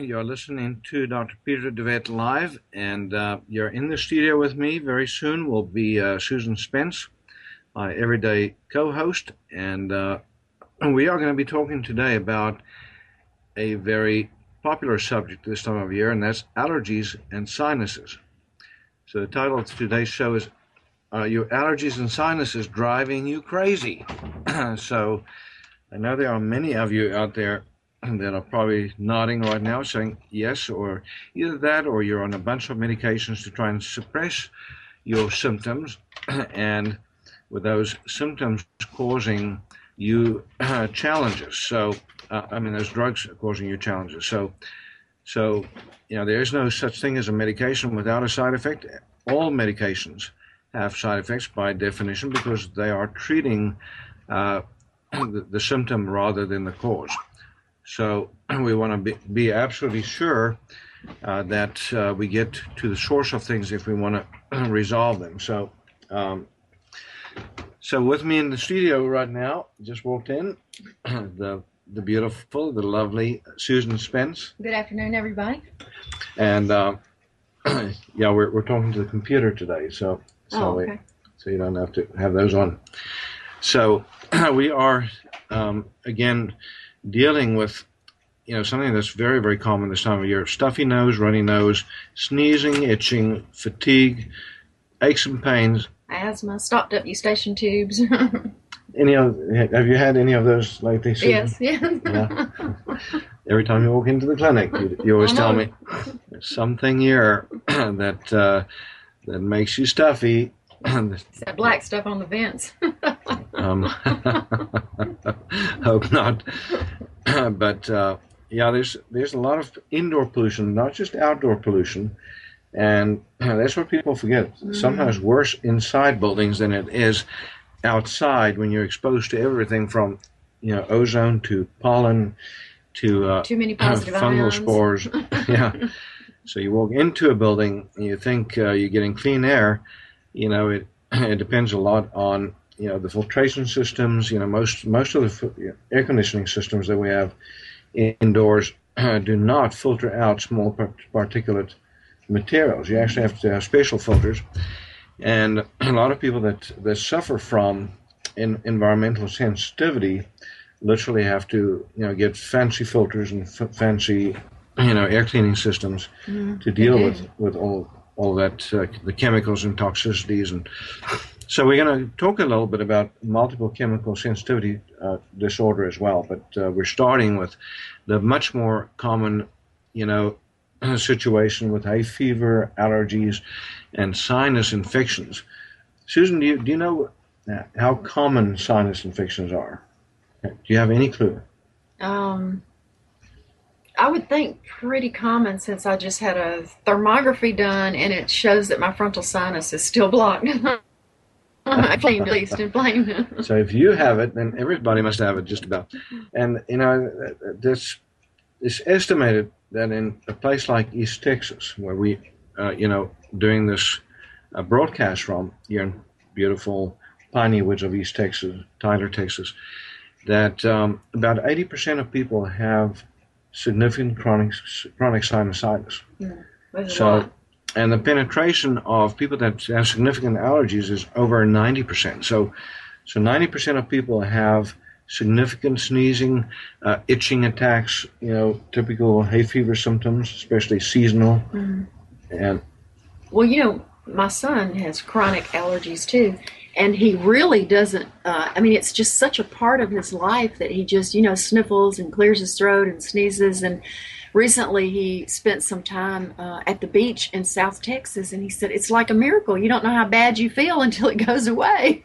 You're listening to Dr. Peter DeVette live, and uh, you're in the studio with me. Very soon will be uh, Susan Spence, my everyday co-host, and uh, we are going to be talking today about a very popular subject this time of year, and that's allergies and sinuses. So the title of today's show is "Are Your Allergies and Sinuses Driving You Crazy?" so I know there are many of you out there that are probably nodding right now, saying yes, or either that, or you're on a bunch of medications to try and suppress your symptoms, and with those symptoms causing you uh, challenges. So, uh, I mean, those drugs are causing you challenges. So, so you know, there is no such thing as a medication without a side effect. All medications have side effects by definition because they are treating uh, the, the symptom rather than the cause. So we want to be, be absolutely sure uh, that uh, we get to the source of things if we want to resolve them. So, um, so with me in the studio right now, just walked in, the the beautiful, the lovely Susan Spence. Good afternoon, everybody. And uh, yeah, we're we're talking to the computer today, so so oh, okay. we, so you don't have to have those on. So we are um, again dealing with you know something that's very very common this time of year. Stuffy nose runny nose sneezing itching fatigue aches and pains. Asthma stopped up eustachian tubes. Any of have you had any of those lately Susan? yes yeah. yeah. Every time you walk into the clinic you, you always tell me something here that uh, that makes you stuffy. It's that black stuff on the vents um, hope not. but uh, yeah, there's there's a lot of indoor pollution, not just outdoor pollution, and that's what people forget. Mm. Sometimes worse inside buildings than it is outside when you're exposed to everything from you know ozone to pollen to uh, too many positive fungal ions. spores. yeah. So you walk into a building and you think uh, you're getting clean air. You know, it it depends a lot on you know the filtration systems. You know most most of the air conditioning systems that we have indoors do not filter out small particulate materials. You actually have to have special filters, and a lot of people that that suffer from in, environmental sensitivity literally have to you know get fancy filters and f- fancy you know air cleaning systems mm, to deal with with all all that uh, the chemicals and toxicities and so we're going to talk a little bit about multiple chemical sensitivity uh, disorder as well, but uh, we're starting with the much more common, you know, situation with hay fever, allergies, and sinus infections. Susan, do you, do you know uh, how common sinus infections are? Do you have any clue? Um, I would think pretty common since I just had a thermography done and it shows that my frontal sinus is still blocked. inflamed, at least inflamed. so if you have it, then everybody must have it, just about. And you know, this it's estimated that in a place like East Texas, where we, uh, you know, doing this uh, broadcast from here in beautiful Piney Woods of East Texas, Tyler, Texas, that um, about 80% of people have significant chronic chronic sinusitis. There's a So, lot. And the penetration of people that have significant allergies is over 90%. So, so 90% of people have significant sneezing, uh, itching attacks, you know, typical hay fever symptoms, especially seasonal. And Well, you know, my son has chronic allergies too, and he really doesn't. Uh, I mean, it's just such a part of his life that he just, you know, sniffles and clears his throat and sneezes. And recently, he spent some time uh, at the beach in South Texas, and he said it's like a miracle. You don't know how bad you feel until it goes away.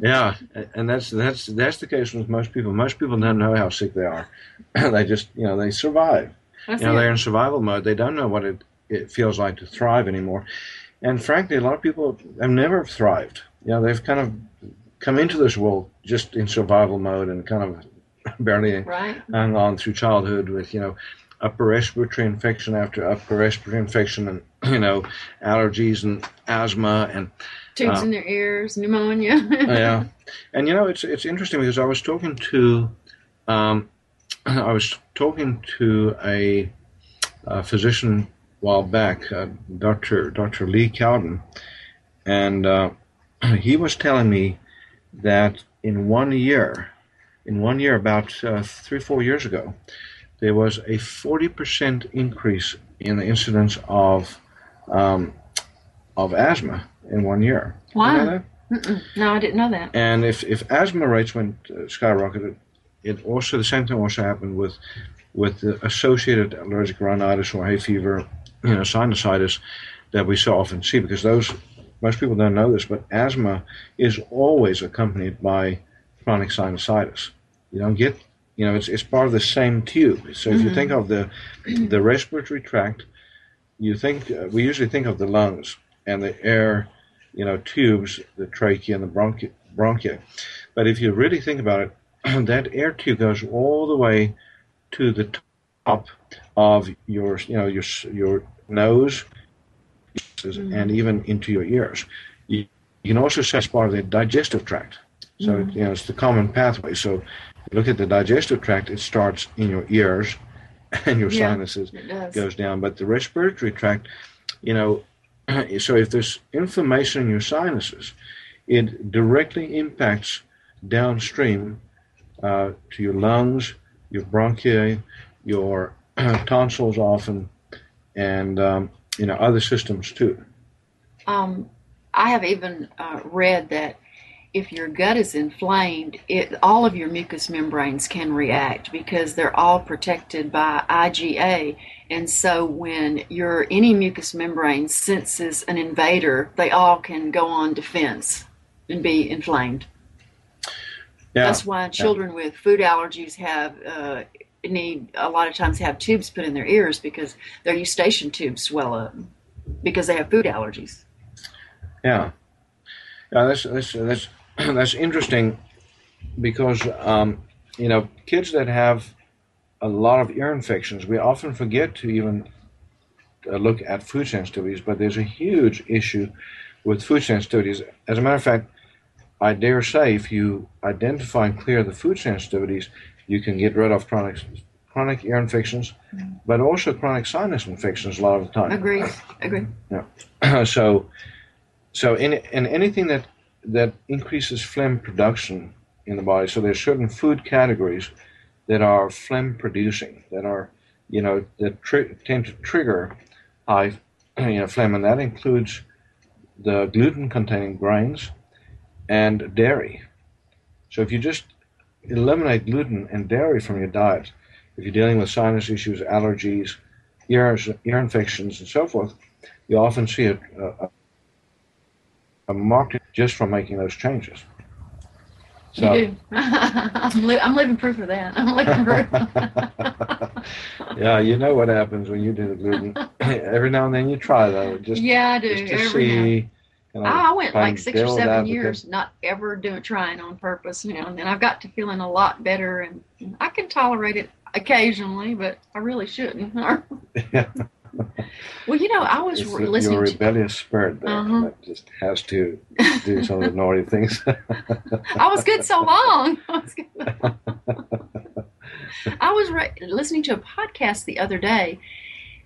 yeah, and that's that's that's the case with most people. Most people don't know how sick they are. they just, you know, they survive. That's you know, it. they're in survival mode. They don't know what it, it feels like to thrive anymore. And frankly, a lot of people have never thrived. You know, they've kind of come into this world just in survival mode and kind of barely right. hung on through childhood with, you know, upper respiratory infection after upper respiratory infection and, you know, allergies and asthma and Tubes Uh, in their ears, pneumonia. yeah, and you know it's it's interesting because I was talking to, um, I was talking to a, a physician a while back, uh, Doctor Doctor Lee Cowden, and uh, he was telling me that in one year, in one year, about uh, three four years ago, there was a forty percent increase in the incidence of um, of asthma in one year. Wow. No, I didn't know that. And if, if asthma rates went uh, skyrocketed, it also the same thing also happened with with the associated allergic rhinitis or hay fever, you know, sinusitis that we so often see because those most people don't know this, but asthma is always accompanied by chronic sinusitis. You don't get you know it's it's part of the same tube. So if you mm-hmm. think of the the respiratory tract, you think uh, we usually think of the lungs and the air you know, tubes, the trachea and the bronchi- bronchia. But if you really think about it, that air tube goes all the way to the top of your, you know, your your nose, mm-hmm. and even into your ears. You, you can also say it's part of the digestive tract. So mm-hmm. you know, it's the common pathway. So you look at the digestive tract; it starts in your ears and your Yeah, sinuses goes down. But the respiratory tract, you know, so if there's inflammation in your sinuses, it directly impacts downstream uh, to your lungs, your bronchi, your tonsils often, and um, you know other systems too. Um, I have even uh, read that if your gut is inflamed, it, all of your mucous membranes can react because they're all protected by IgA. And so when your any mucous membrane senses an invader, they all can go on defense and be inflamed. Yeah, That's why children with food allergies have uh, need a lot of times have tubes put in their ears because their eustachian tubes swell up because they have food allergies. Yeah, yeah, that's that's that's that's interesting because um, you know kids that have a lot of ear infections, we often forget to even uh, look at food sensitivities, but there's a huge issue with food sensitivities. As a matter of fact, I dare say if you identify and clear the food sensitivities, you can get rid of chronic chronic ear infections, but also chronic sinus infections a lot of the time. Agree. Agree. Yeah. so so in, in anything that that increases phlegm production in the body. So there's certain food categories that are phlegm producing that are you know that tri- tend to trigger high you know phlegm and that includes the gluten containing grains and dairy. So if you just eliminate gluten and dairy from your diet if you're dealing with sinus issues allergies ear, ear infections and so forth you often see a, a, a marked just from making those changes. So, you do. I'm, li- I'm living proof of that. I'm living proof. yeah, you know what happens when you do the gluten. Every now and then you try though, just yeah, I do. just Every now. see. You know, I went like six or seven years not ever doing trying on purpose, you know, and then I've got to feeling a lot better, and I can tolerate it occasionally, but I really shouldn't. Well, you know, I was re- listening your to. rebellious spirit there Uh-huh. that just has to do some of the naughty things. I was good so long. I was, good. I was re- listening to a podcast the other day,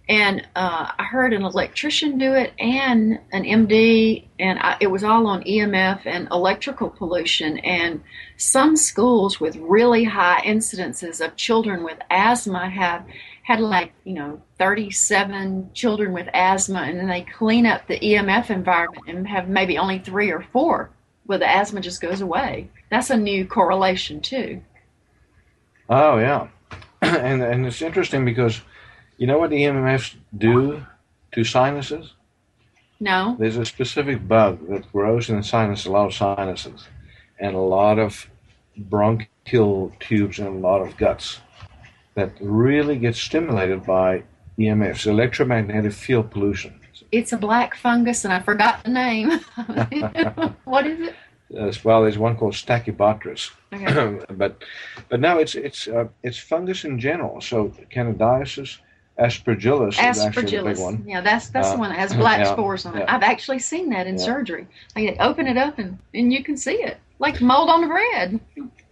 and uh, I heard an electrician do it and an MD, and I, it was all on EMF and electrical pollution. And some schools with really high incidences of children with asthma have had like you know 37 children with asthma, and then they clean up the EMF environment and have maybe only three or four where the asthma just goes away. That's a new correlation too. oh yeah, and and it's interesting because you know what the EMFs do to sinuses? No, There's a specific bug that grows in the sinus, a lot of sinuses, and a lot of bronchial tubes and a lot of guts that really gets stimulated by EMFs, electromagnetic field pollution. it's a black fungus, and I forgot the name. what is it? As well, there's one called Stachybotrys. Okay. but but now it's it's uh, it's fungus in general. So candidiasis, aspergillus is actually the big Aspergillus. one. Yeah, that's that's Uh, the one that has black yeah, spores on it. yeah. I've actually seen that in Yeah. surgery. Like open it up and, and you can see it. Like mold on the bread.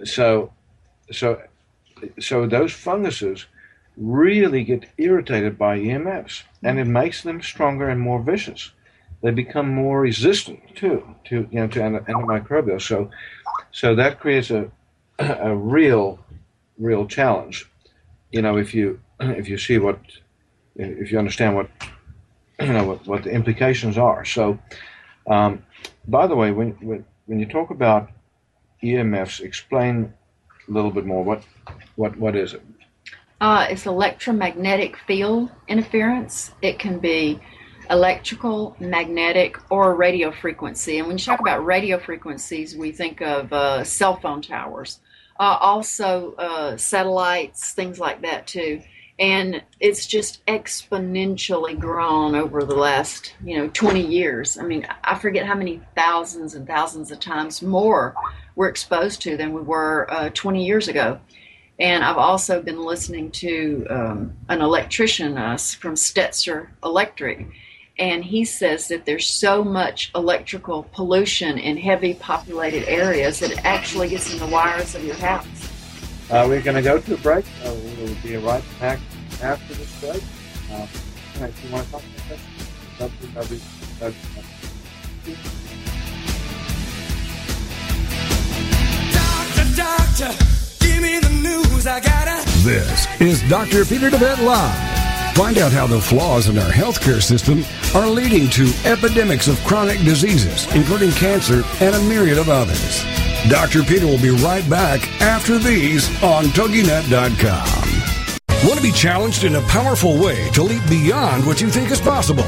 So so so those funguses really get irritated by EMFs, and it makes them stronger and more vicious. They become more resistant too to you know to anti- antimicrobial. So so that creates a a real real challenge. You know if you if you see what if you understand what you know what, what the implications are. So um, by the way, when, when when you talk about EMFs, explain a little bit more. What what what is it? Uh, it's electromagnetic field interference. It can be electrical, magnetic, or radio frequency. And when you talk about radio frequencies, we think of uh, cell phone towers, uh, also uh, satellites, things like that too. And it's just exponentially grown over the last, you know, 20 years. I mean, I forget how many thousands and thousands of times more we're exposed to than we were uh, 20 years ago. And I've also been listening to um, an electrician uh, from Stetzer Electric, and he says that there's so much electrical pollution in heavy populated areas that it actually gets in the wires of your house. Uh, we're going to go to a break. Uh, we'll be right back after this break. Uh, if you want to talk about www. Doctor, doctor, give me the news. I gotta. This is Dr. Peter DeVette Live. Find out how the flaws in our healthcare system are leading to epidemics of chronic diseases, including cancer and a myriad of others. Dr. Peter will be right back after these on TogiNet.com. Want to be challenged in a powerful way to leap beyond what you think is possible?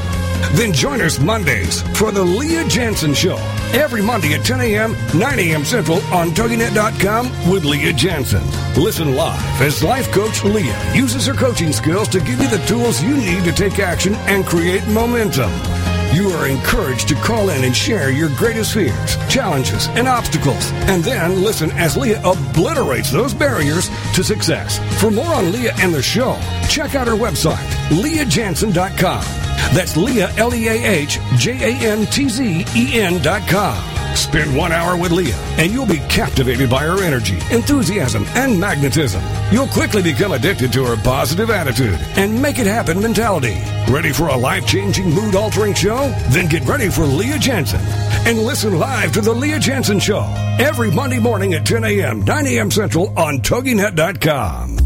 Then join us Mondays for the Leah Jantzen Show. Every Monday at 10 a.m., 9 a.m. Central on TogiNet.com with Leah Jantzen. Listen live as life coach Leah uses her coaching skills to give you the tools you need to take action and create momentum. You are encouraged to call in and share your greatest fears, challenges, and obstacles, and then listen as Leah obliterates those barriers to success. For more on Leah and the show, check out her website, leahjantzen.com. That's Leah, L E A H J A N T Z E N dot com. Spend one hour with Leah, and you'll be captivated by her energy, enthusiasm, and magnetism. You'll quickly become addicted to her positive attitude and make it happen mentality. Ready for a life changing, mood altering show? Then get ready for Leah Jantzen and listen live to The Leah Jantzen Show every Monday morning at 10 a.m., 9 a.m. Central on TogiNet.com.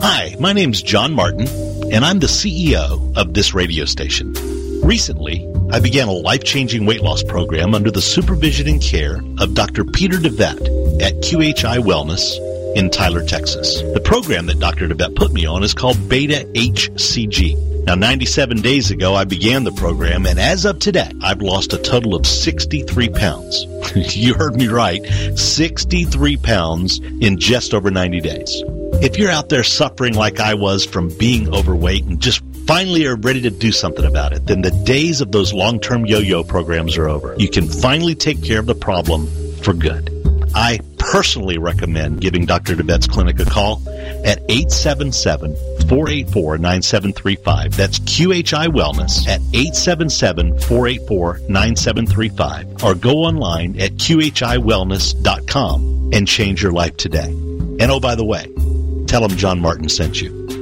Hi, my name's John Martin, and I'm the CEO of this radio station. Recently, I began a life changing weight loss program under the supervision and care of Dr. Peter DeVette at QHI Wellness in Tyler, Texas. The program that Dr. DeVette put me on is called Beta HCG. Now, 97 days ago, I began the program, and as of today, I've lost a total of 63 pounds. you heard me right 63 pounds in just over 90 days. If you're out there suffering like I was from being overweight and just finally are ready to do something about it, then the days of those long-term yo-yo programs are over. You can finally take care of the problem for good. I personally recommend giving Dr. DeVette's clinic a call at 877 877-484-9735. That's QHI Wellness at 877-484-9735 or go online at qhiwellness.com and change your life today. And oh, by the way, tell them John Martin sent you.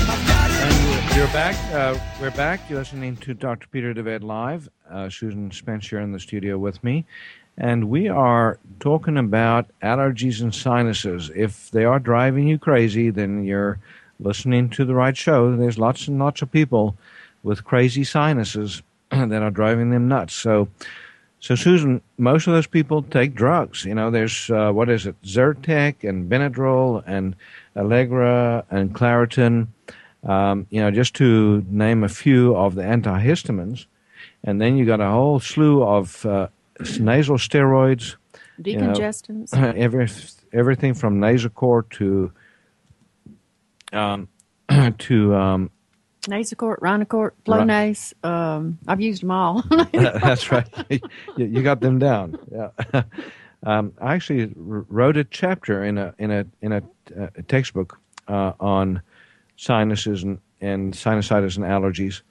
You're back. Uh, we're back. You're listening to Dr. Peter DeVette Live. Uh, Susan Spencer in the studio with me. And we are talking about allergies and sinuses. If they are driving you crazy, then you're listening to the right show. There's lots and lots of people with crazy sinuses that are driving them nuts. So, so Susan, most of those people take drugs. You know, there's uh, what is it, Zyrtec and Benadryl and Allegra and Claritin. Um, you know, just to name a few of the antihistamines, and then you got a whole slew of uh, nasal steroids, you know, Decongestants. every, everything from Nasacort to um, to um, Nasacort, Rhinocort, Flonase. Um, I've used them all. that's right. you, you got them down. Yeah. Um, I actually wrote a chapter in a in a in a, uh, textbook uh, on sinuses and, and sinusitis and allergies.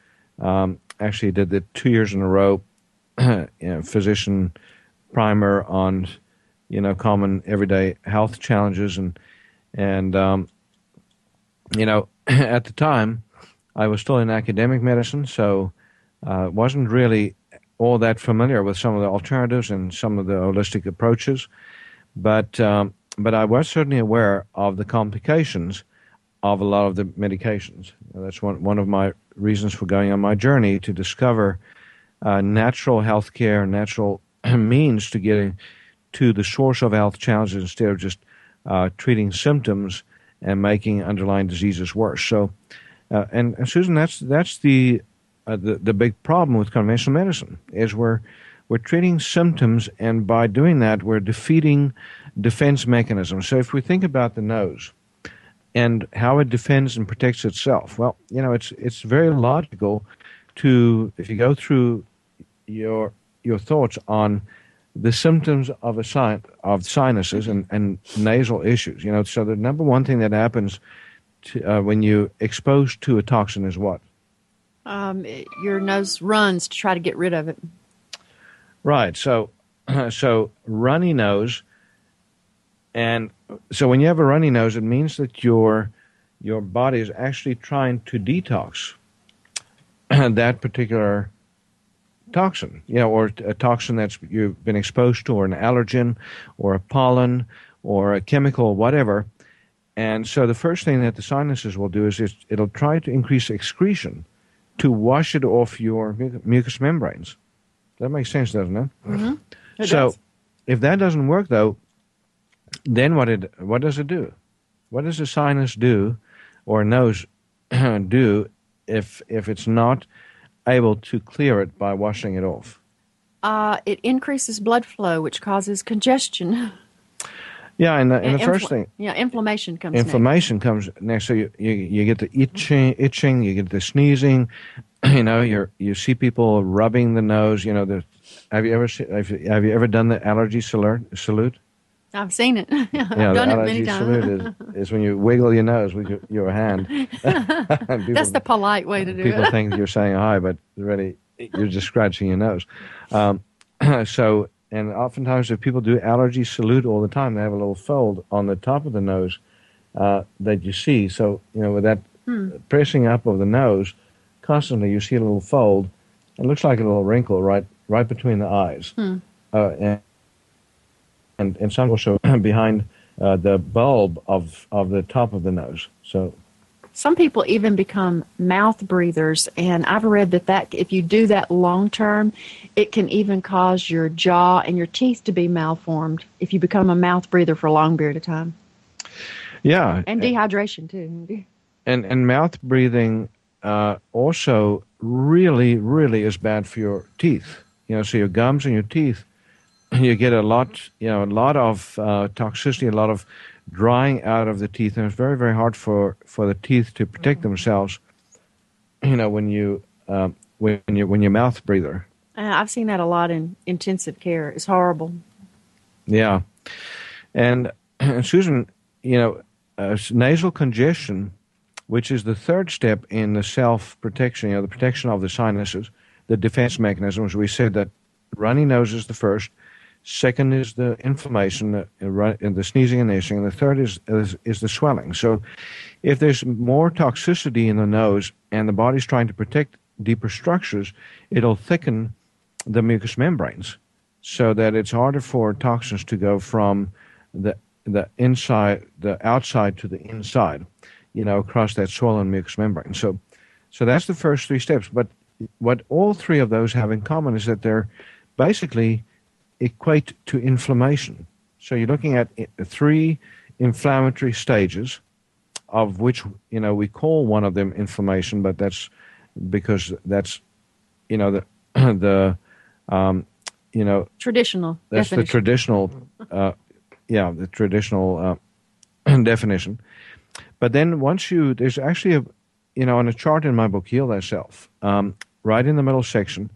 Um, actually, did the two years in a row. you know, physician primer on you know common everyday health challenges and and um, you know at the time I was still in academic medicine, so uh, wasn't really all that familiar with some of the alternatives and some of the holistic approaches, but um, but I was certainly aware of the complications of a lot of the medications. That's one one of my reasons for going on my journey to discover uh, natural health care, natural means to getting to the source of health challenges instead of just uh, treating symptoms and making underlying diseases worse. So, uh, and, and Susan, that's that's the, uh, the the big problem with conventional medicine is we're we're treating symptoms, and by doing that, we're defeating defense mechanisms. So, if we think about the nose and how it defends and protects itself, well, you know, it's it's very logical to if you go through your your thoughts on the symptoms of a sin- of sinuses and, and nasal issues. You know, so the number one thing that happens to, uh, when you exposed to a toxin is what? um, it- your nose runs to try to get rid of it. Right. So, so runny nose, and so when you have a runny nose, it means that your your body is actually trying to detox that particular toxin, you know, or a toxin that's you've been exposed to, or an allergen, or a pollen, or a chemical, whatever. And so the first thing that the sinuses will do is it, it'll try to increase excretion to wash it off your mu- mucous membranes. That makes sense, doesn't it? Mm-hmm. It so, does. if that doesn't work, though, then what it what does it do? What does the sinus do, or nose do, if if it's not able to clear it by washing it off? Uh, it increases blood flow, which causes congestion. Yeah, and the, and the Infl- first thing, Yeah, inflammation comes next. inflammation comes next. So you, you you get the itching, itching, you get the sneezing. You know, you you see people rubbing the nose. You know, the have you ever have you, have you ever done the allergy salute? salute? I've seen it. I've Yeah, done it many times. is, is when you wiggle your nose with your, your hand. People- That's the polite way to do people it. People think you're saying hi, but really you're just scratching your nose. Um, so, and oftentimes if people do allergy salute all the time, they have a little fold on the top of the nose uh, that you see. So, you know, with that pressing up of the nose, constantly you see a little fold. It looks like a little wrinkle right right between the eyes, uh, and, and and some also behind uh, the bulb of of the top of the nose. So Some people even become mouth breathers, and I've read that, that if you do that long term, it can even cause your jaw and your teeth to be malformed if you become a mouth breather for a long period of time. yeah, And dehydration, too. and and mouth breathing uh, also really, really is bad for your teeth. You know, so your gums and your teeth, you get a lot, you know, a lot of uh, toxicity, a lot of drying out of the teeth, and it's very, very hard for, for the teeth to protect themselves. You know, when you um, when you when you mouth breather. Uh, I've seen that a lot in intensive care. It's horrible. Yeah, and, and Susan, you know, uh, nasal congestion, which is the third step in the self protection, you know, the protection of the sinuses, the defense mechanisms. We said that runny nose is the first. Second is the inflammation, uh, the sneezing and itching. and the third is, is, is the swelling. So, if there's more toxicity in the nose and the body's trying to protect deeper structures, it'll thicken the mucous membranes so that it's harder for toxins to go from the the inside, the outside to the inside, you know, across that swollen mucous membrane. So, so that's the first three steps. But what all three of those have in common is that they're basically equate to inflammation. So you're looking at three inflammatory stages, of which you know we call one of them inflammation, but that's because that's you know the the um, you know traditional. That's definition. the traditional, uh, yeah, the traditional uh, definition. But then once you there's actually a you know on a chart in my book Heal Thyself, um, right in the middle section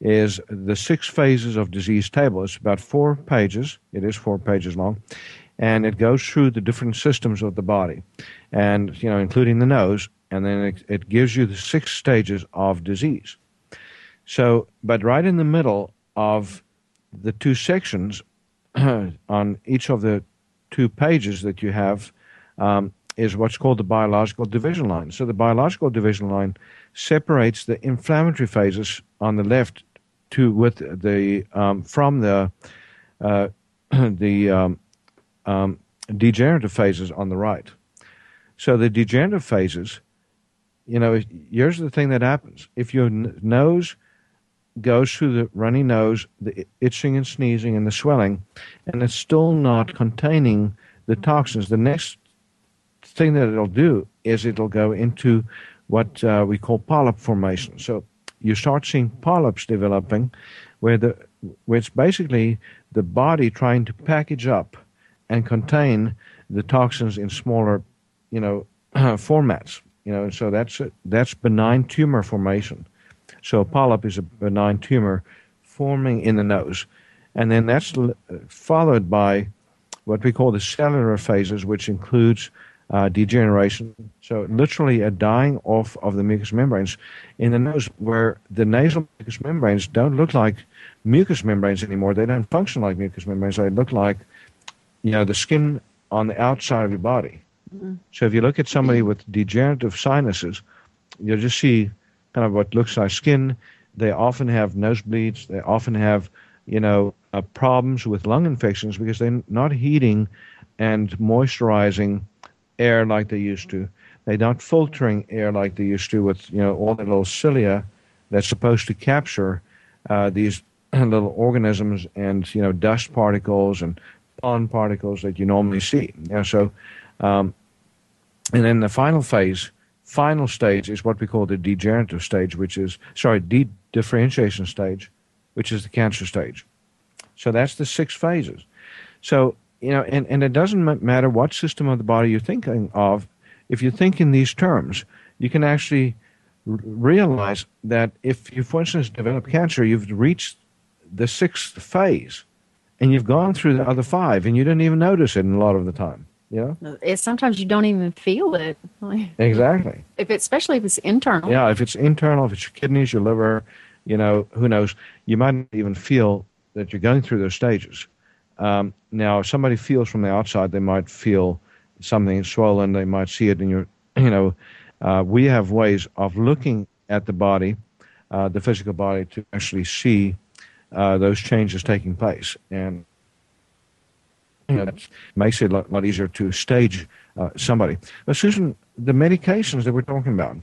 is the six phases of disease table. It's about four pages. It is four pages long, and it goes through the different systems of the body, and you know, including the nose, and then it, it gives you the six stages of disease. So, but right in the middle of the two sections on each of the two pages that you have um, is what's called the biological division line. So the biological division line separates the inflammatory phases on the left to with the um, from the uh, the um, um, degenerative phases on the right. So the degenerative phases, you know, here's the thing that happens: if your nose goes through the runny nose, the itching and sneezing and the swelling, and it's still not containing the toxins, the next thing that it'll do is it'll go into what uh, we call polyp formation. So you start seeing polyps developing, where the where it's basically the body trying to package up and contain the toxins in smaller, you know, formats. You know, and so that's that's benign tumor formation. So a polyp is a benign tumor forming in the nose, and then that's followed by what we call the cellular phases, which includes uh, degeneration. So literally a dying off of the mucous membranes in the nose, where the nasal mucous membranes don't look like mucous membranes anymore. They don't function like mucous membranes. They look like, you know, the skin on the outside of your body. Mm-hmm. So if you look at somebody with degenerative sinuses, you'll just see kind of what looks like skin. They often have nosebleeds. They often have, you know, uh, problems with lung infections because they're not heating and moisturizing air like they used to. They're not filtering air like they used to with you know all the little cilia that's supposed to capture uh, these little organisms and you know dust particles and pollen particles that you normally see. Know, so, um, and then the final phase, final stage is what we call the degenerative stage, which is sorry, de-differentiation stage, which is the cancer stage. So that's the six phases. So you know, and, and it doesn't matter what system of the body you're thinking of. If you think in these terms, you can actually r- realize that if you, for instance, develop cancer, you've reached the sixth phase, and you've gone through the other five, and you didn't even notice it in a lot of the time. You know, it's sometimes you don't even feel it. exactly. If it's, especially if it's internal. Yeah, if it's internal, if it's your kidneys, your liver, you know, who knows? You might not even feel that you're going through those stages. Um, now, if somebody feels from the outside, they might feel something swollen. They might see it in your, you know, uh, we have ways of looking at the body, uh, the physical body, to actually see uh, those changes taking place. And you know, that makes it a lot, lot easier to stage uh, somebody. But, Susan, the medications that we're talking about,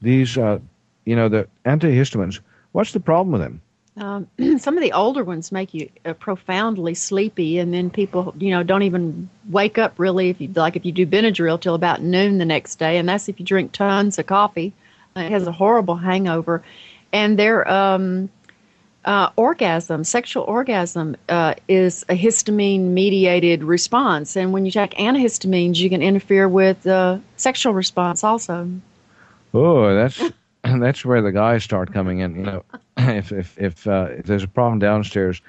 these, uh, you know, the antihistamines, what's the problem with them? Um, some of the older ones make you uh, profoundly sleepy, and then people, you know, don't even wake up really if you like if you do Benadryl till about noon the next day, and that's if you drink tons of coffee. It has a horrible hangover, and their um, uh, orgasm, sexual orgasm, uh, is a histamine mediated response. And when you take antihistamines, you can interfere with the sexual response also. Oh, that's that's where the guys start coming in. You know, if if if, uh, if there's a problem downstairs,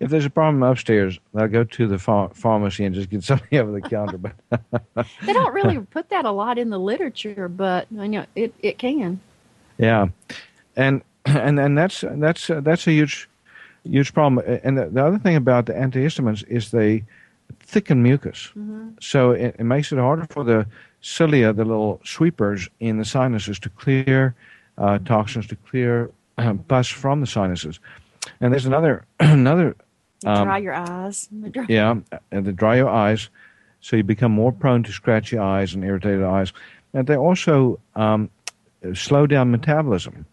if there's a problem upstairs, I'll go to the ph- pharmacy and just get something over the counter. But they don't really put that a lot in the literature, but you know it it can. Yeah, and and and that's that's uh, that's a huge huge problem. And the, the, other thing about the antihistamines is they thicken mucus, mm-hmm. so it, it, makes it harder for the cilia, the little sweepers in the sinuses, to clear uh, toxins, to clear um, pus from the sinuses. And there's another another. Um, dry your eyes. yeah, and to dry your eyes, so you become more prone to scratchy eyes and irritated eyes. And they also um, slow down metabolism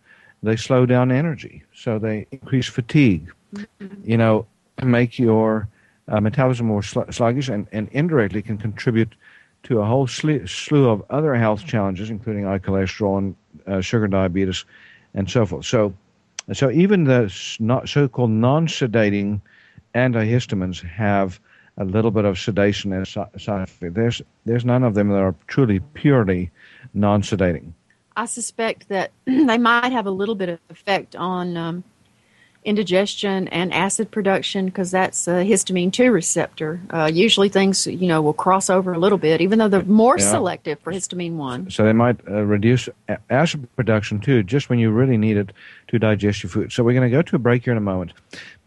they slow down energy, so they increase fatigue. Mm-hmm. You know, make your uh, metabolism more sl- sluggish, and, and indirectly can contribute to a whole sl- slew of other health challenges, including high cholesterol and uh, sugar diabetes, and so forth. So, so even the so-called non-sedating antihistamines have a little bit of sedation as side effect. There's there's none of them that are truly purely non-sedating. I suspect that they might have a little bit of effect on um, indigestion and acid production because that's a histamine 2 receptor. Uh, usually things, you know, will cross over a little bit, even though they're more yeah. selective for histamine 1. So they might uh, reduce acid production too, just when you really need it to digest your food. So we're going to go to a break here in a moment.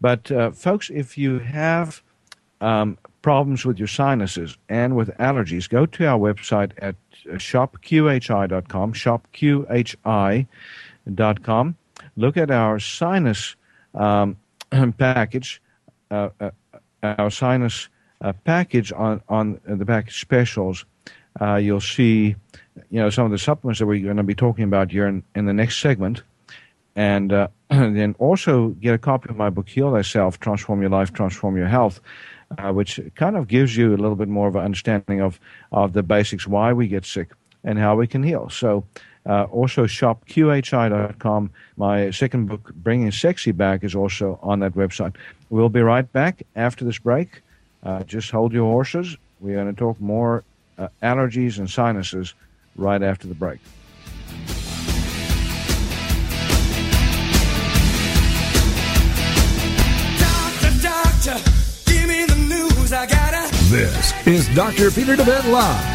But uh, folks, if you have um, problems with your sinuses and with allergies, go to our website at shopqhi.com, shopqhi.com. Look at our sinus um, package, uh, uh, our sinus uh, package on, on the package specials. Uh, you'll see, you know, some of the supplements that we're going to be talking about here in, in the next segment. And, uh, then also get a copy of my book, Heal Thyself, Transform Your Life, Transform Your Health uh, which kind of gives you a little bit more of an understanding of, of the basics, why we get sick and how we can heal. So uh, also shop qhi.com. My second book, Bringing Sexy Back, is also on that website. We'll be right back after this break. Uh, just hold your horses. We're going to talk more uh, allergies and sinuses right after the break. Doctor, doctor. This is Dr. Peter DeVette Live.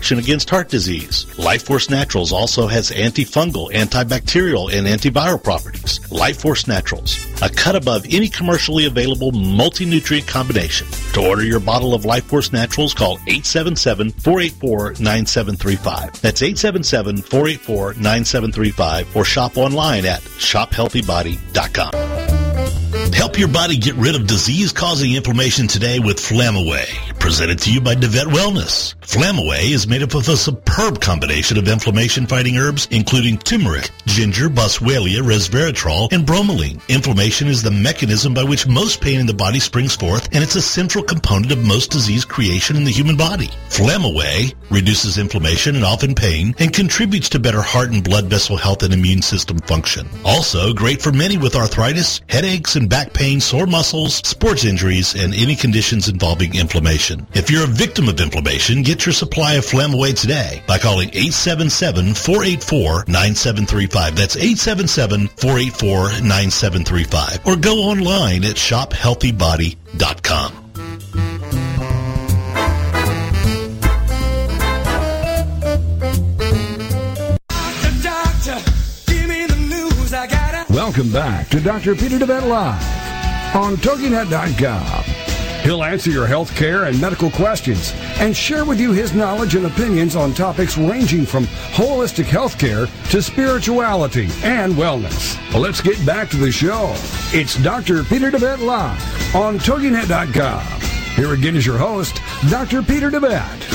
protection against heart disease. Life Force Naturals also has antifungal, antibacterial, and antiviral properties. Life Force Naturals, a cut above any commercially available multi-nutrient combination. To order your bottle of Life Force Naturals, call 877-484-9735. That's 877-484-9735 or shop online at shophealthybody.com. Help your body get rid of disease-causing inflammation today with Flamaway. Presented to you by DeVette Wellness. Flamaway is made up of a superb combination of inflammation-fighting herbs, including turmeric, ginger, boswellia, resveratrol, and bromelain. Inflammation is the mechanism by which most pain in the body springs forth, and it's a central component of most disease creation in the human body. Flamaway reduces inflammation and often pain, and contributes to better heart and blood vessel health and immune system function. Also, great for many with arthritis, headaches, and back back pain, sore muscles, sports injuries, and any conditions involving inflammation. If you're a victim of inflammation, get your supply of Flamaway today by calling 877-484-9735. That's 877-484-9735. Or go online at shophealthybody.com. Welcome back to Dr. Peter DeVette Live on TogiNet.com. He'll answer your health care and medical questions and share with you his knowledge and opinions on topics ranging from holistic health care to spirituality and wellness. Let's get back to the show. It's Dr. Peter DeVette Live on TogiNet.com. Here again is your host, Dr. Peter DeVette.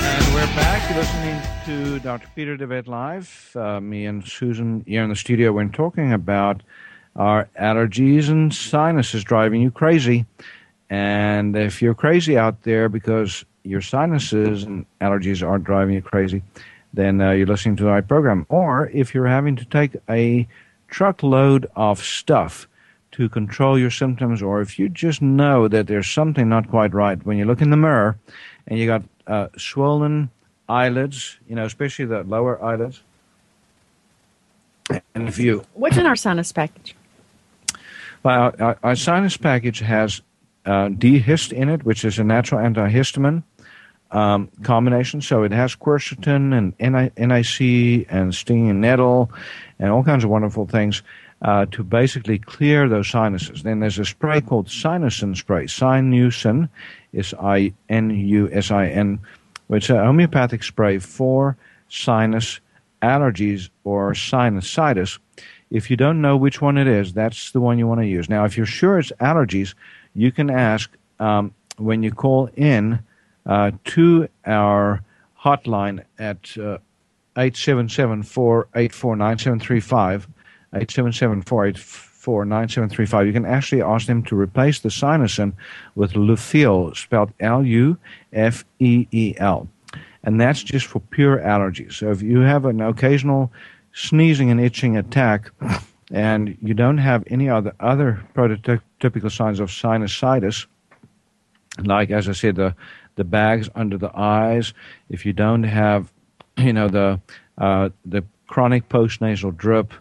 And we're back. Listening to Dr. Peter DeVette Live. Uh, me and Susan here in the studio. We're talking about our allergies and sinuses driving you crazy. And if you're crazy out there because your sinuses and allergies are driving you crazy, then uh, you're listening to the right program. Or if you're having to take a truckload of stuff to control your symptoms, or if you just know that there's something not quite right when you look in the mirror and you got uh, swollen eyelids, you know, especially the lower eyelids. And if you What's in our sinus package? Well, our, our sinus package has uh, D-Hist in it, which is a natural antihistamine um, combination. So it has quercetin and NI, NIC and stinging nettle and all kinds of wonderful things uh, to basically clear those sinuses. Then there's a spray called Sinusin spray. Sinusin is I-N-U-S-I-N, which is a homeopathic spray for sinus allergies or sinusitis. If you don't know which one it is, that's the one you want to use. Now, if you're sure it's allergies, you can ask um, when you call in uh, to our hotline at uh, 877 484 9735. 877 484 9735. You can actually ask them to replace the sinusin with Lufeel, spelled L U F E E L. And that's just for pure allergies. So if you have an occasional sneezing and itching attack, and you don't have any other other prototypical signs of sinusitis, like as I said, the the bags under the eyes. If you don't have, you know, the uh, the chronic postnasal drip,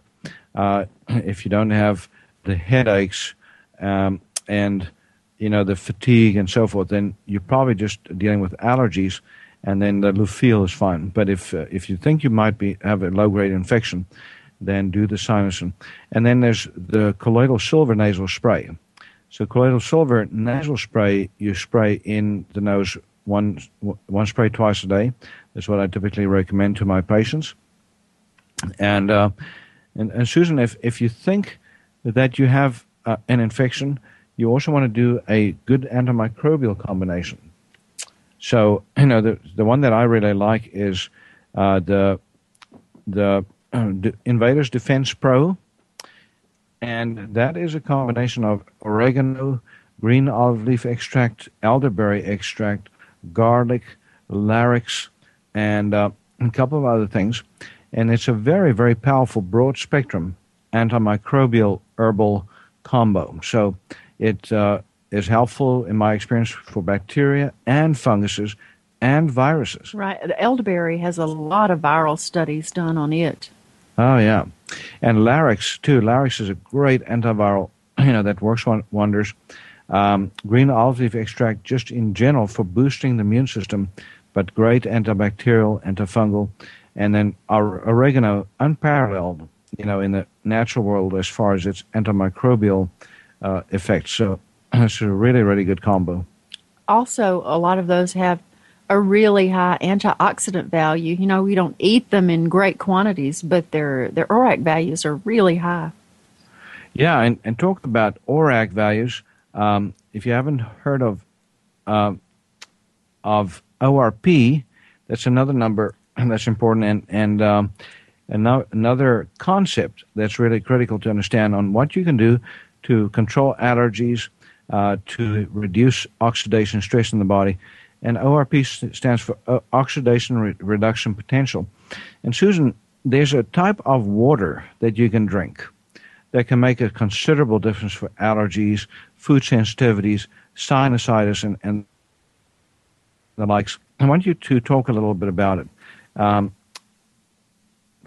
uh, if you don't have the headaches um, and you know the fatigue and so forth, then you're probably just dealing with allergies, and then the Lufeel is fine. But if uh, if you think you might be have a low grade infection, then do the sinusin. And then there's the colloidal silver nasal spray. So colloidal silver nasal spray, you spray in the nose one one spray twice a day. That's what I typically recommend to my patients. And uh, and, and Susan, if if you think that you have uh, an infection, you also want to do a good antimicrobial combination. So you know the the one that I really like is uh, the the uh, Invaders Defense Pro, and that is a combination of oregano, green olive leaf extract, elderberry extract, garlic, larix, and uh, a couple of other things. And it's a very, very powerful broad spectrum antimicrobial herbal combo. So it uh, is helpful, in my experience, for bacteria and funguses and viruses. Right. Elderberry has a lot of viral studies done on it. Oh yeah, and Larix too. Larix is a great antiviral, you know, that works wonders. Um, green olive leaf extract, just in general, for boosting the immune system, but great antibacterial, antifungal, and then our oregano, unparalleled, you know, in the natural world as far as its antimicrobial uh, effects. So it's a really, really good combo. Also, a lot of those have a really high antioxidant value. You know, we don't eat them in great quantities, but their their ORAC values are really high. Yeah, and, and talk about ORAC values. Um, if you haven't heard of uh, of ORP, that's another number that's important, and and um, another concept that's really critical to understand on what you can do to control allergies, uh, to reduce oxidation stress in the body, and ORP stands for uh, oxidation re- reduction potential. And Susan, there's a type of water that you can drink that can make a considerable difference for allergies, food sensitivities, sinusitis, and, and the likes. I want you to talk a little bit about it. Um,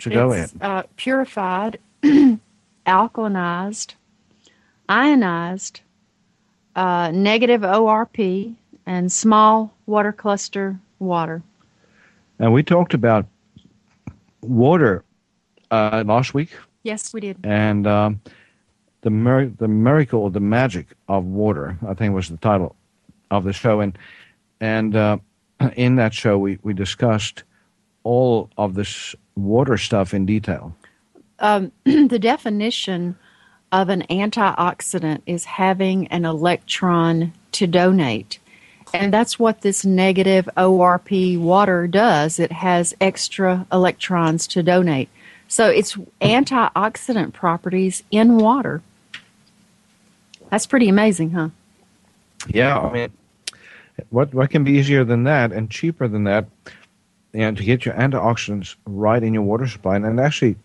so go ahead. Uh, purified, alkalinized, ionized, uh, negative ORP, and small water cluster water. And we talked about water uh, last week. Yes, we did. And um, the mir- the miracle the magic of water. I think was the title of the show, and and uh, in that show we we discussed all of this water stuff in detail. Um, the definition of an antioxidant is having an electron to donate. And that's what this negative ORP water does. It has extra electrons to donate. So it's antioxidant properties in water. That's pretty amazing, huh? Yeah, I mean, what what can be easier than that and cheaper than that, and to get your antioxidants right in your water supply, and it actually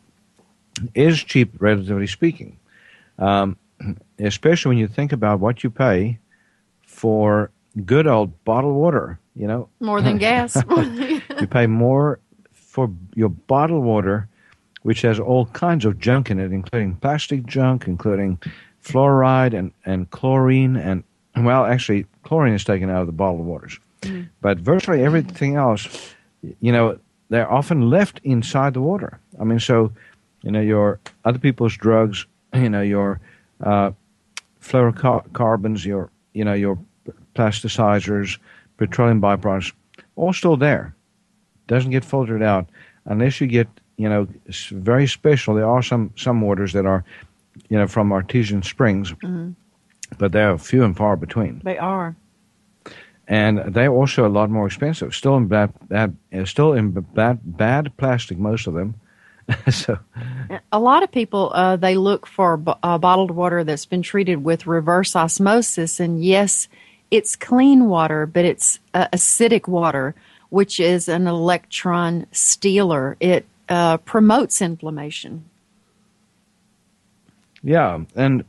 is cheap, relatively speaking. Um, especially when you think about what you pay for good old bottled water. You know, More than gas. you pay more for your bottled water, which has all kinds of junk in it, including plastic junk, including fluoride and, and chlorine. And, well, actually, chlorine is taken out of the bottled waters. But virtually everything else, you know, they're often left inside the water. I mean, so, you know, your other people's drugs, you know, your uh, fluorocarbons, your, you know, your plasticizers, petroleum byproducts, all still there. Doesn't get filtered out unless you get, you know, very special. There are some some waters that are, you know, from artesian springs, but they're few and far between, they are. and they're also a lot more expensive. Still in bad, bad uh, still in bad bad plastic, most of them. so A lot of people uh, they look for bo- uh, bottled water that's been treated with reverse osmosis, and yes, it's clean water, but it's uh, acidic water, which is an electron stealer. It uh, promotes inflammation. Yeah, and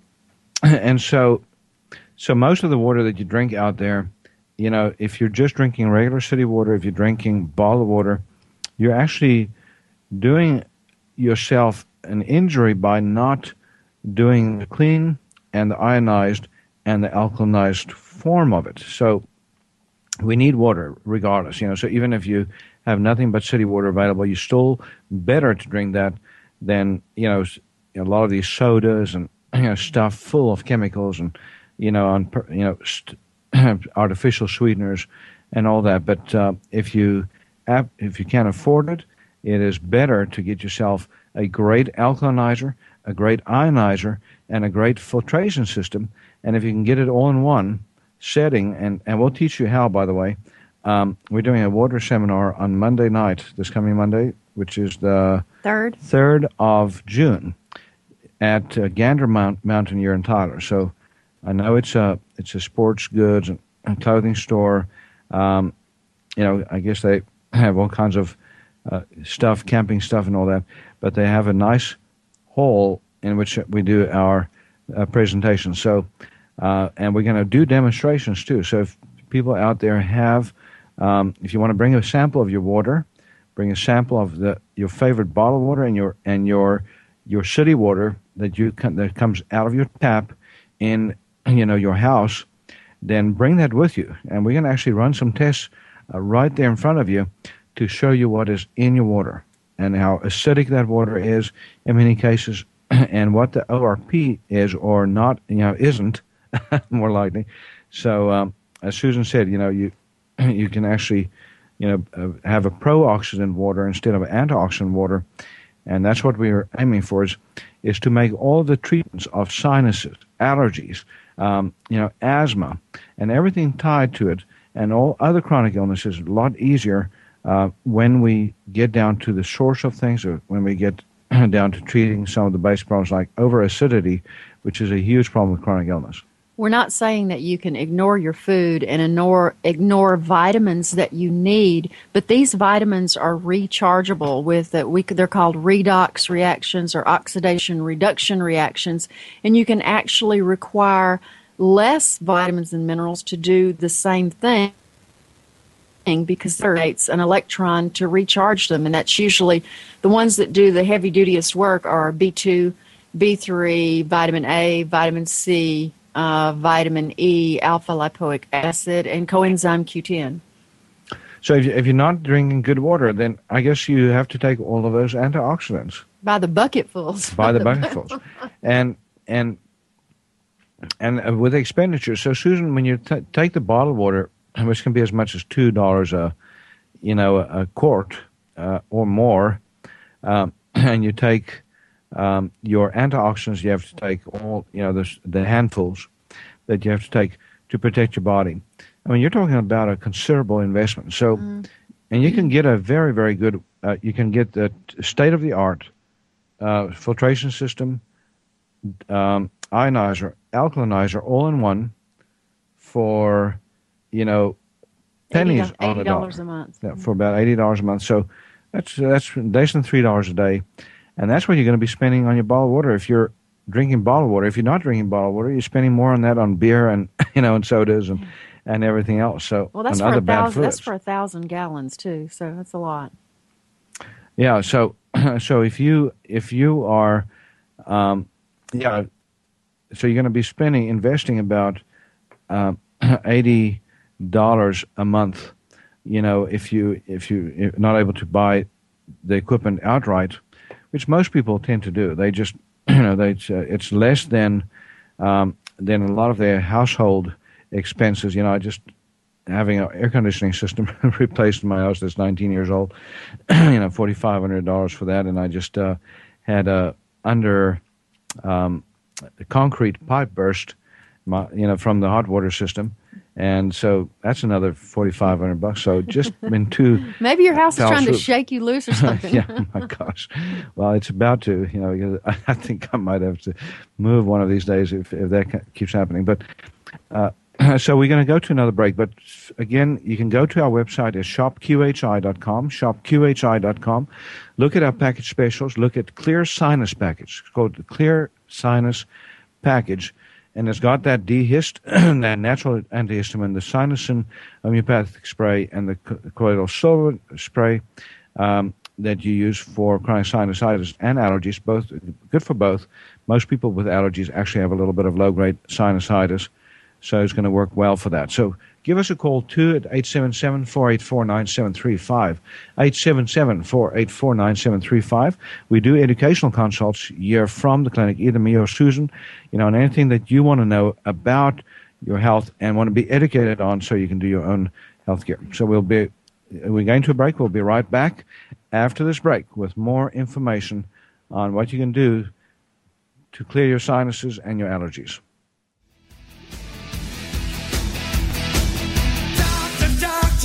and so so most of the water that you drink out there, you know, if you're just drinking regular city water, if you're drinking bottled water, you're actually doing yourself an injury by not doing the clean and the ionized and the alkalinized form of it. So we need water regardless, you know. So even if you have nothing but city water available, you still better to drink that than you know a lot of these sodas and you know stuff full of chemicals and you know on you know st- artificial sweeteners and all that. But uh, if you if you can't afford it, it is better to get yourself a great alkalinizer, a great ionizer, and a great filtration system. And if you can get it all in one setting, and, and we'll teach you how, by the way. Um, we're doing a water seminar on Monday night, this coming Monday, which is the Third, 3rd of June at uh, Gander Mount, Mountain here in Tyler. So I know it's a it's a sports goods and and clothing store. Um, you know, I guess they have all kinds of uh, stuff, camping stuff, and all that. But they have a nice hall in which we do our uh, presentation. So, uh, and we're going to do demonstrations too. So if people out there have, um, if you want to bring a sample of your water, bring a sample of the your favorite bottled water and your and your your city water that you can, that comes out of your tap in you know your house, then bring that with you, and we're going to actually run some tests uh, right there in front of you to show you what is in your water and how acidic that water is in many cases, and what the ORP is or not, you know, isn't more likely. So, um, as Susan said, you know, you you can actually, you know, uh, have a pro-oxidant water instead of antioxidant water, and that's what we are aiming for is is to make all the treatments of sinuses, allergies, um, you know, asthma, and everything tied to it, and all other chronic illnesses a lot easier uh, when we get down to the source of things, or when we get down to treating some of the base problems like over acidity, which is a huge problem with chronic illness. We're not saying that you can ignore your food and ignore ignore vitamins that you need, but these vitamins are rechargeable with that we they're called redox reactions or oxidation reduction reactions, and you can actually require less vitamins and minerals to do the same thing because it creates an electron to recharge them, and that's usually the ones that do the heavy dutyest work are B2, B3, vitamin A, vitamin C, uh, vitamin E, alpha lipoic acid, and coenzyme Q10. So if, you, if you're not drinking good water, then I guess you have to take all of those antioxidants By the bucketfuls. by the bucketfuls. and and and with expenditure. So, Susan, when you t- take the bottled water, which can be as much as two dollars a, you know, a, a quart uh, or more, um, and you take um, your antioxidants, you have to take all, you know, the, the handfuls that you have to take to protect your body. I mean, you're talking about a considerable investment. So, mm. and you can get a very, very good. Uh, you can get the state of the art uh, filtration system, um, ionizer, alkalinizer, all in one for, you know, pennies $80, on a dollar. a month. Yeah, for about eighty dollars a month. So that's that's less than three dollars a day, and that's what you're going to be spending on your bottled water if you're drinking bottled water. If you're not drinking bottled water, you're spending more on that on beer and you know and sodas and and everything else. So well, that's for a thousand. That's for a thousand gallons too. So that's a lot. Yeah. So so if you if you are, um, yeah, so you're going to be spending investing about uh, eighty dollars a month. You know, if you if you if not able to buy the equipment outright, which most people tend to do, they just you know they uh, it's less than um, than a lot of their household expenses. You know, just having an air conditioning system replaced in my house that's 19 years old. you know, forty five hundred dollars for that, and I just uh, had a under um, concrete pipe burst, my, you know, from the hot water system. And so that's another forty five hundred bucks. So just been two. Maybe your house is trying to shake you loose or something. yeah, my gosh. Well, it's about to. You know, I think I might have to move one of these days if if that keeps happening. But uh, so we're going to go to another break, but again, you can go to our website at shopqhi.com, shopqhi.com. Look at our package specials. Look at Clear Sinus package. It's called the Clear Sinus package, and it's got that D-Hist, that natural antihistamine, the Sinusin homeopathic spray, and the colloidal silver spray um, that you use for chronic sinusitis and allergies. Both good for both. Most people with allergies actually have a little bit of low-grade sinusitis so it's going to work well for that. So give us a call too at 877-484-9735. 877-484-9735. We do educational consults year from the clinic, either me or Susan, you know, and anything that you want to know about your health and want to be educated on so you can do your own health care. So we'll be we're going to a break. We'll be right back after this break with more information on what you can do to clear your sinuses and your allergies.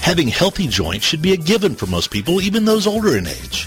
Having healthy joints should be a given for most people, even those older in age.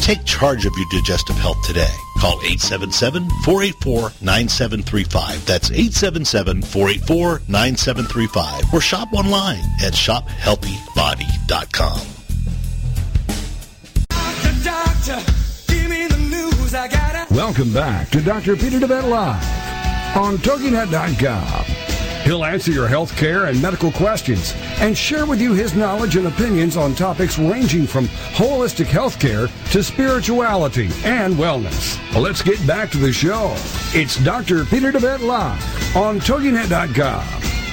Take charge of your digestive health today. Call 877-484-9735. That's 877-484-9735. Or shop online at shophealthybody.com. Doctor, doctor. Welcome back to Dr. Peter DeVette Live on TogiNet.com. He'll answer your health care and medical questions and share with you his knowledge and opinions on topics ranging from holistic health care to spirituality and wellness. Well, let's get back to the show. It's Dr. Peter DeVette Live on TogiNet.com.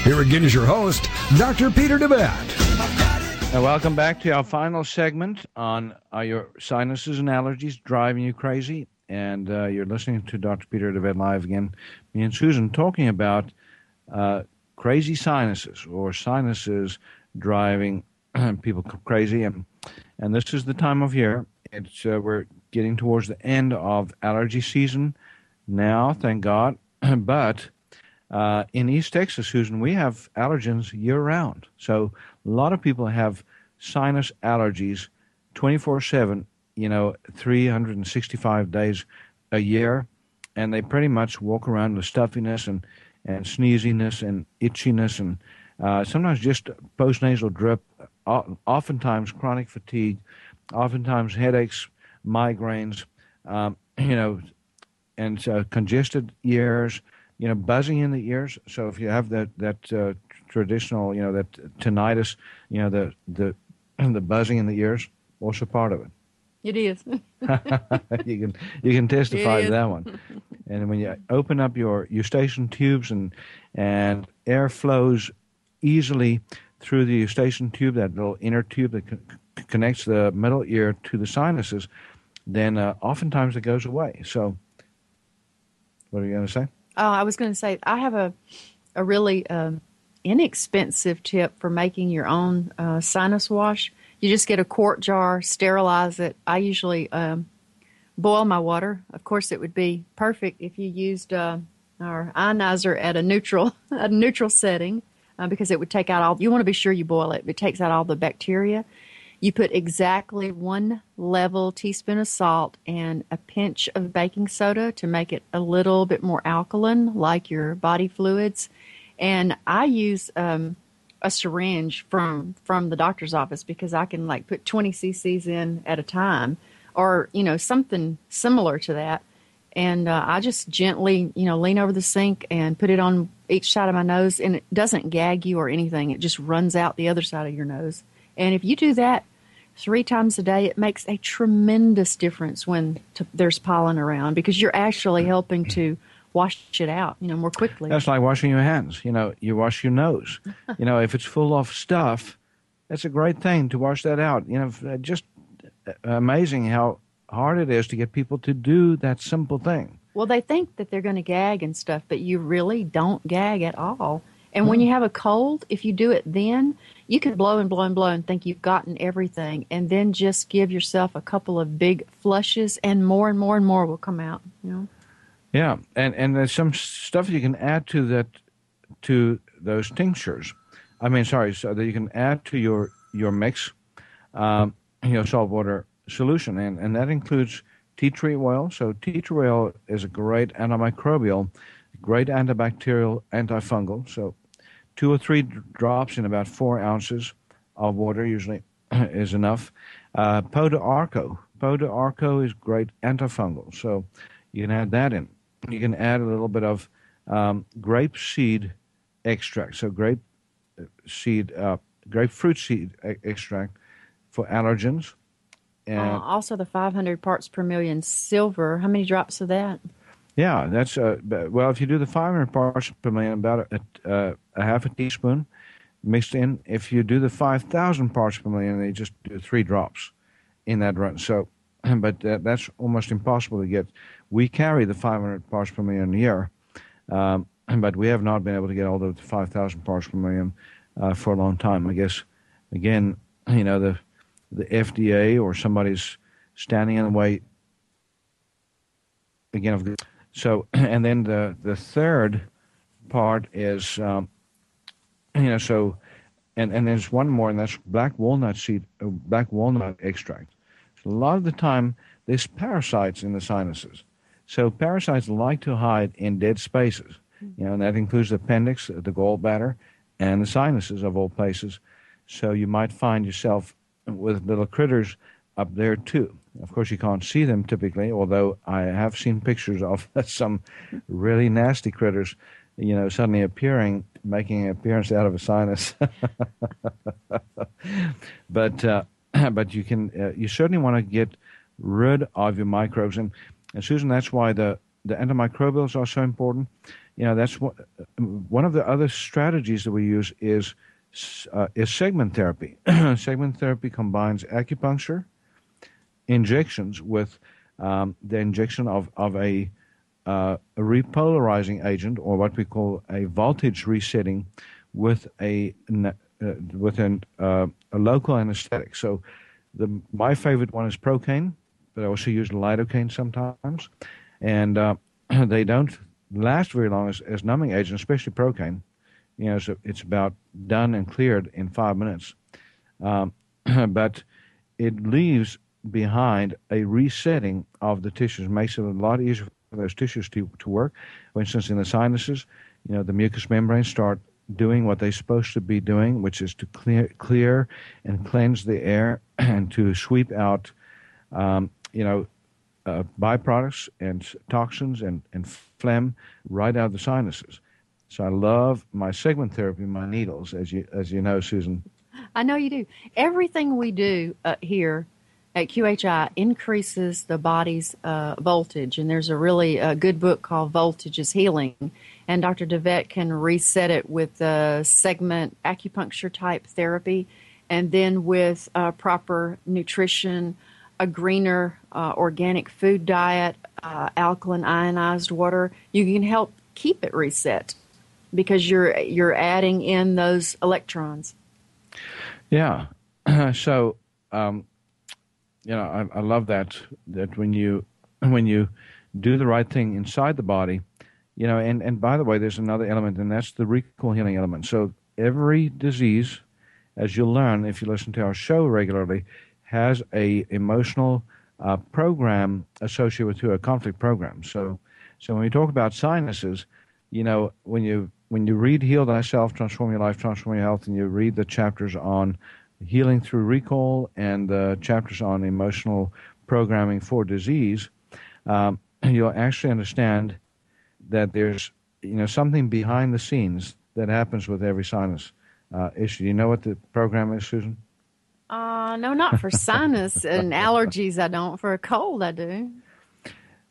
Here again is your host, Dr. Peter DeVette. And welcome back to our final segment on Are Your Sinuses and Allergies Driving You Crazy? And uh, you're listening to Dr. Peter DeVette Live again. Me and Susan talking about uh, crazy sinuses or sinuses driving people crazy. And, and this is the time of year. It's, uh, we're getting towards the end of allergy season now, thank God. but uh, in East Texas, Susan, we have allergens year round. So a lot of people have sinus allergies 24 7, you know, 365 days a year. And they pretty much walk around with stuffiness and, and sneeziness and itchiness and uh, sometimes just postnasal drip, oftentimes chronic fatigue, oftentimes headaches, migraines, um, you know, and uh, congested ears, you know, buzzing in the ears. So if you have that that uh, traditional, you know, that tinnitus, you know, the the the buzzing in the ears, also part of it. It is. you can you can testify to that one. And when you open up your eustachian tubes and and air flows easily through the eustachian tube, that little inner tube that con- connects the middle ear to the sinuses, then uh, oftentimes it goes away. So, what are you going to say? Oh, I was going to say I have a a really um, inexpensive tip for making your own uh, sinus wash. You just get a quart jar, sterilize it. I usually um, boil my water. Of course, it would be perfect if you used uh, our ionizer at a neutral a neutral setting uh, because it would take out all. You want to be sure you boil it. It takes out all the bacteria. You put exactly one level teaspoon of salt and a pinch of baking soda to make it a little bit more alkaline, like your body fluids. And I use um, a syringe from from the doctor's office because I can like put 20 cc's in at a time, or you know something similar to that. And uh, I just gently, you know, lean over the sink and put it on each side of my nose, and it doesn't gag you or anything. It just runs out the other side of your nose. And if you do that three times a day, it makes a tremendous difference when t- there's pollen around because you're actually helping to wash it out, you know, more quickly. That's like washing your hands. You know, you wash your nose. you know, if it's full of stuff, that's a great thing to wash that out. You know, uh, just uh, amazing how hard it is to get people to do that simple thing. Well, they think that they're going to gag and stuff, but you really don't gag at all. And when you hmm. have a cold, if you do it then, you can blow and blow and blow and think you've gotten everything, and then just give yourself a couple of big flushes, and more and more and more will come out. You know. Yeah, and and there's some stuff you can add to that to those tinctures. I mean, sorry, so that you can add to your your mix, um, your saltwater solution, and and that includes tea tree oil. So tea tree oil is a great antimicrobial, great antibacterial, antifungal. So two or three drops in about four ounces of water usually is enough. Uh, Pau d'Arco. Pau d'Arco is great antifungal. So you can add that in. You can add a little bit of um, grape seed extract. So grape uh, seed, uh, grapefruit seed extract for allergens. And Uh, also, the 500 parts per million silver. How many drops of that? Yeah, that's uh, well. If you do the 500 parts per million, about a, a, a half a teaspoon mixed in. If you do the 5,000 parts per million, they just do three drops in that run. So, but uh, that's almost impossible to get. We carry the 500 parts per million a year, um, but we have not been able to get all the 5,000 parts per million uh, for a long time. I guess, again, you know the the FDA or somebody's standing in the way again so and then the the third part is um, you know so and and there's one more and that's black walnut seed uh, black walnut extract so a lot of the time there's parasites in the sinuses. So parasites like to hide in dead spaces. You know, and that includes the appendix, the gallbladder, and the sinuses of all places. So you might find yourself with little critters up there too. Of course, you can't see them typically, although I have seen pictures of some really nasty critters, you know, suddenly appearing, making an appearance out of a sinus. but uh, but you can uh, you certainly want to get rid of your microbes, and, and Susan, that's why the the antimicrobials are so important. You know, that's what one of the other strategies that we use is uh, is segment therapy. segment therapy combines acupuncture injections with um, the injection of, of a, uh, a repolarizing agent or what we call a voltage resetting with a uh, with an, uh, a local anesthetic. So the my favorite one is Procaine, but I also use lidocaine sometimes, and uh, they don't last very long as, as numbing agents, especially Procaine. You know, it's about done and cleared in five minutes, um, but it leaves behind a resetting of the tissues, makes it a lot easier for those tissues to, to work. For instance, in the sinuses, you know, the mucous membranes start doing what they're supposed to be doing, which is to clear, clear and cleanse the air and to sweep out, um, you know, uh, byproducts and toxins and, and phlegm right out of the sinuses. So I love my segment therapy, my needles, as you as you know, Susan. I know you do. Everything we do uh, here at QHI increases the body's uh, voltage. And there's a really uh, good book called Voltage is Healing. And Dr. DeVette can reset it with the segment acupuncture type therapy and then with uh, proper nutrition, a greener uh, organic food diet, uh, alkaline ionized water. You can help keep it reset because you're you're adding in those electrons. Yeah. so um, you know, I, I love that that when you when you do the right thing inside the body, you know, and and by the way, there's another element, and that's the recall healing element. So every disease, as you'll learn if you listen to our show regularly, has a emotional uh, program associated with to a conflict program. So, so when we talk about sinuses, you know, when you when you read "Heal Thyself, Transform Your Life, Transform Your Health," and you read the chapters on Healing Through Recall and the chapters on emotional programming for disease, um, you'll actually understand that there's you know something behind the scenes that happens with every sinus uh, issue. Do you know what the program is, Susan? Uh, no, not for sinus and allergies. I don't. For a cold, I do.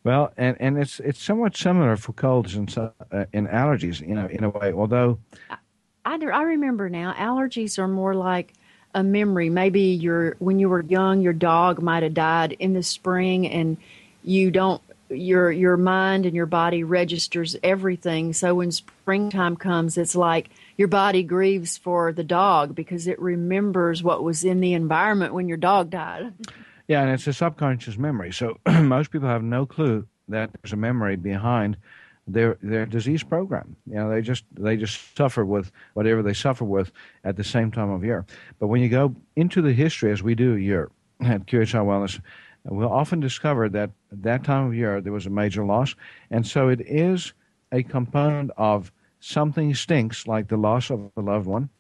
Well, and, and it's it's somewhat similar for colds and uh, in allergies, you know, in a way. Although, I, I, I remember now, allergies are more like a memory. Maybe your when you were young, your dog might have died in the spring, and you don't your your mind and your body registers everything. So when springtime comes, it's like your body grieves for the dog because it remembers what was in the environment when your dog died. Yeah, and it's a subconscious memory. So most people have no clue that there's a memory behind their their disease program. You know, they just they just suffer with whatever they suffer with at the same time of year. But when you go into the history, as we do here at QHI Wellness, we'll often discover that at that time of year there was a major loss, and so it is a component of something stinks, like the loss of a loved one,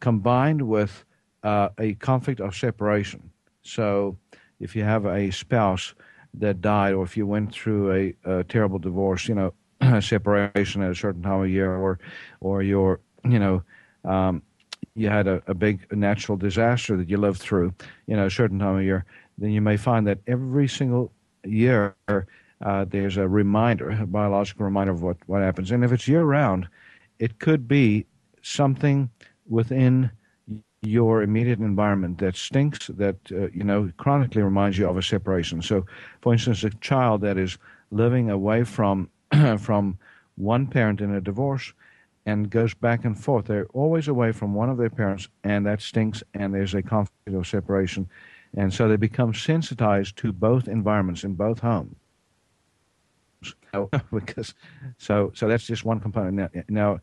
combined with uh, a conflict of separation. So, if you have a spouse that died, or if you went through a, a terrible divorce, you know, separation at a certain time of year, or or your you know um, you had a, a big natural disaster that you lived through, you know, a certain time of year, then you may find that every single year uh, there's a reminder, a biological reminder of what, what happens. And if it's year round, it could be something within your immediate environment that stinks, that, uh, you know, chronically reminds you of a separation. So, for instance, a child that is living away from from one parent in a divorce and goes back and forth. They're always away from one of their parents, and that stinks, and there's a conflict of separation. And so they become sensitized to both environments in both homes. So, because, so, so that's just one component. Now, now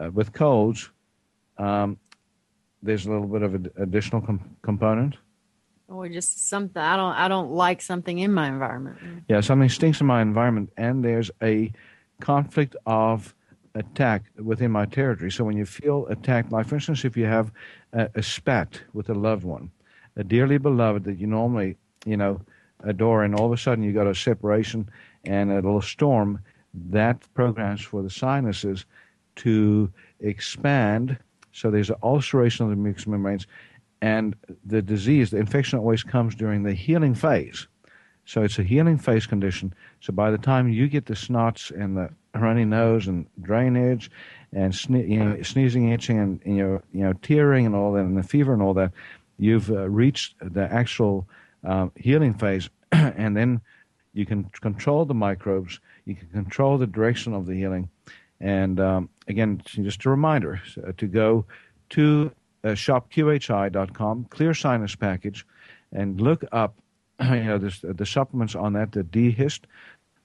uh, with colds, um, there's a little bit of an additional com- component. Or just something I don't I don't like something in my environment. Yeah, something stinks in my environment, and there's a conflict of attack within my territory. So when you feel attacked, like for instance, if you have a, a spat with a loved one, a dearly beloved that you normally, you know, adore, and all of a sudden you got a separation and a little storm, that programs for the sinuses to expand. So there's an ulceration of the mucous membranes, and the disease, the infection always comes during the healing phase. So it's a healing phase condition. So by the time you get the snots and the runny nose and drainage and sne- you know, sneezing, itching, and you know, you know, tearing and all that, and the fever and all that, you've uh, reached the actual um, healing phase, and then you can control the microbes. You can control the direction of the healing. And um, again, just a reminder uh, to go to uh, shopqhi.com, clear sinus package, and look up you know the supplements on that, the D-Hist,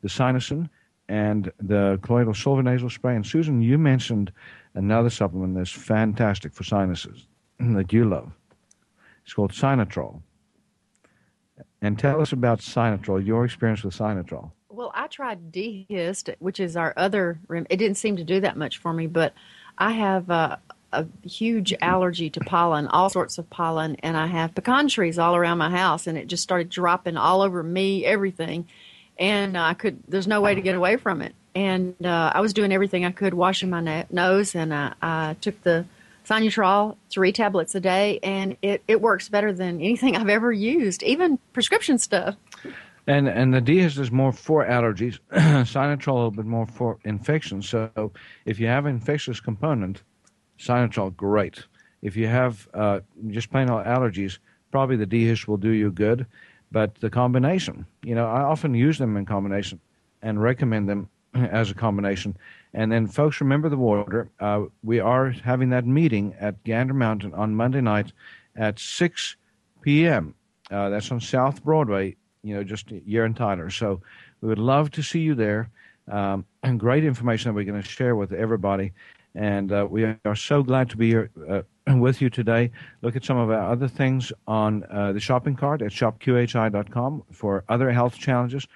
the Sinusin, and the colloidal silver nasal spray. And Susan, you mentioned another supplement that's fantastic for sinuses that you love. It's called Sinotrol. And tell us about Sinotrol, your experience with Sinotrol. Well, I tried D-Hist, which is our other. It didn't seem to do that much for me, but I have uh, a huge allergy to pollen, all sorts of pollen, and I have pecan trees all around my house, and it just started dropping all over me, everything, and I could. There's no way to get away from it, and uh, I was doing everything I could, washing my na- nose, and I took the Sinotrol three tablets a day, and it, it works better than anything I've ever used, even prescription stuff. And and the D-Hist is more for allergies. Sinotrol a little bit more for infections. So if you have an infectious component, Sinotrol, great. If you have uh, just plain old allergies, probably the D-Hist will do you good. But the combination, you know, I often use them in combination and recommend them as a combination. And then, folks, remember the water. Uh, we are having that meeting at Gander Mountain on Monday night at 6 p.m. Uh, that's on South Broadway, you know, just here in Tyler. So we would love to see you there. Um, and great information that we're going to share with everybody. And uh, we are so glad to be here uh, with you today. Look at some of our other things on uh, the shopping cart at shopqhi.com for other health challenges.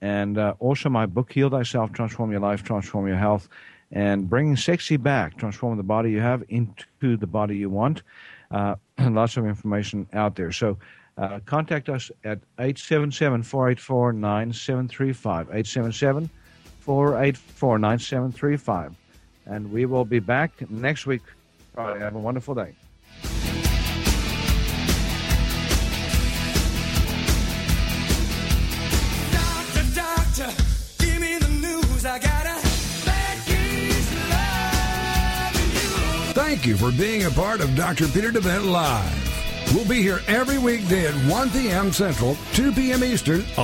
And uh, also my book, Heal Thyself, Transform Your Life, Transform Your Health, and bringing sexy back, transforming the body you have into the body you want. Uh, lots of information out there. So uh, contact us at 877 484 9735. 877 484 9735 and we will be back next week. Friday. Have a wonderful day. Thank you for being a part of Dr. Peter DeVette Live. We'll be here every weekday at 1 p.m. Central, 2 p.m. Eastern on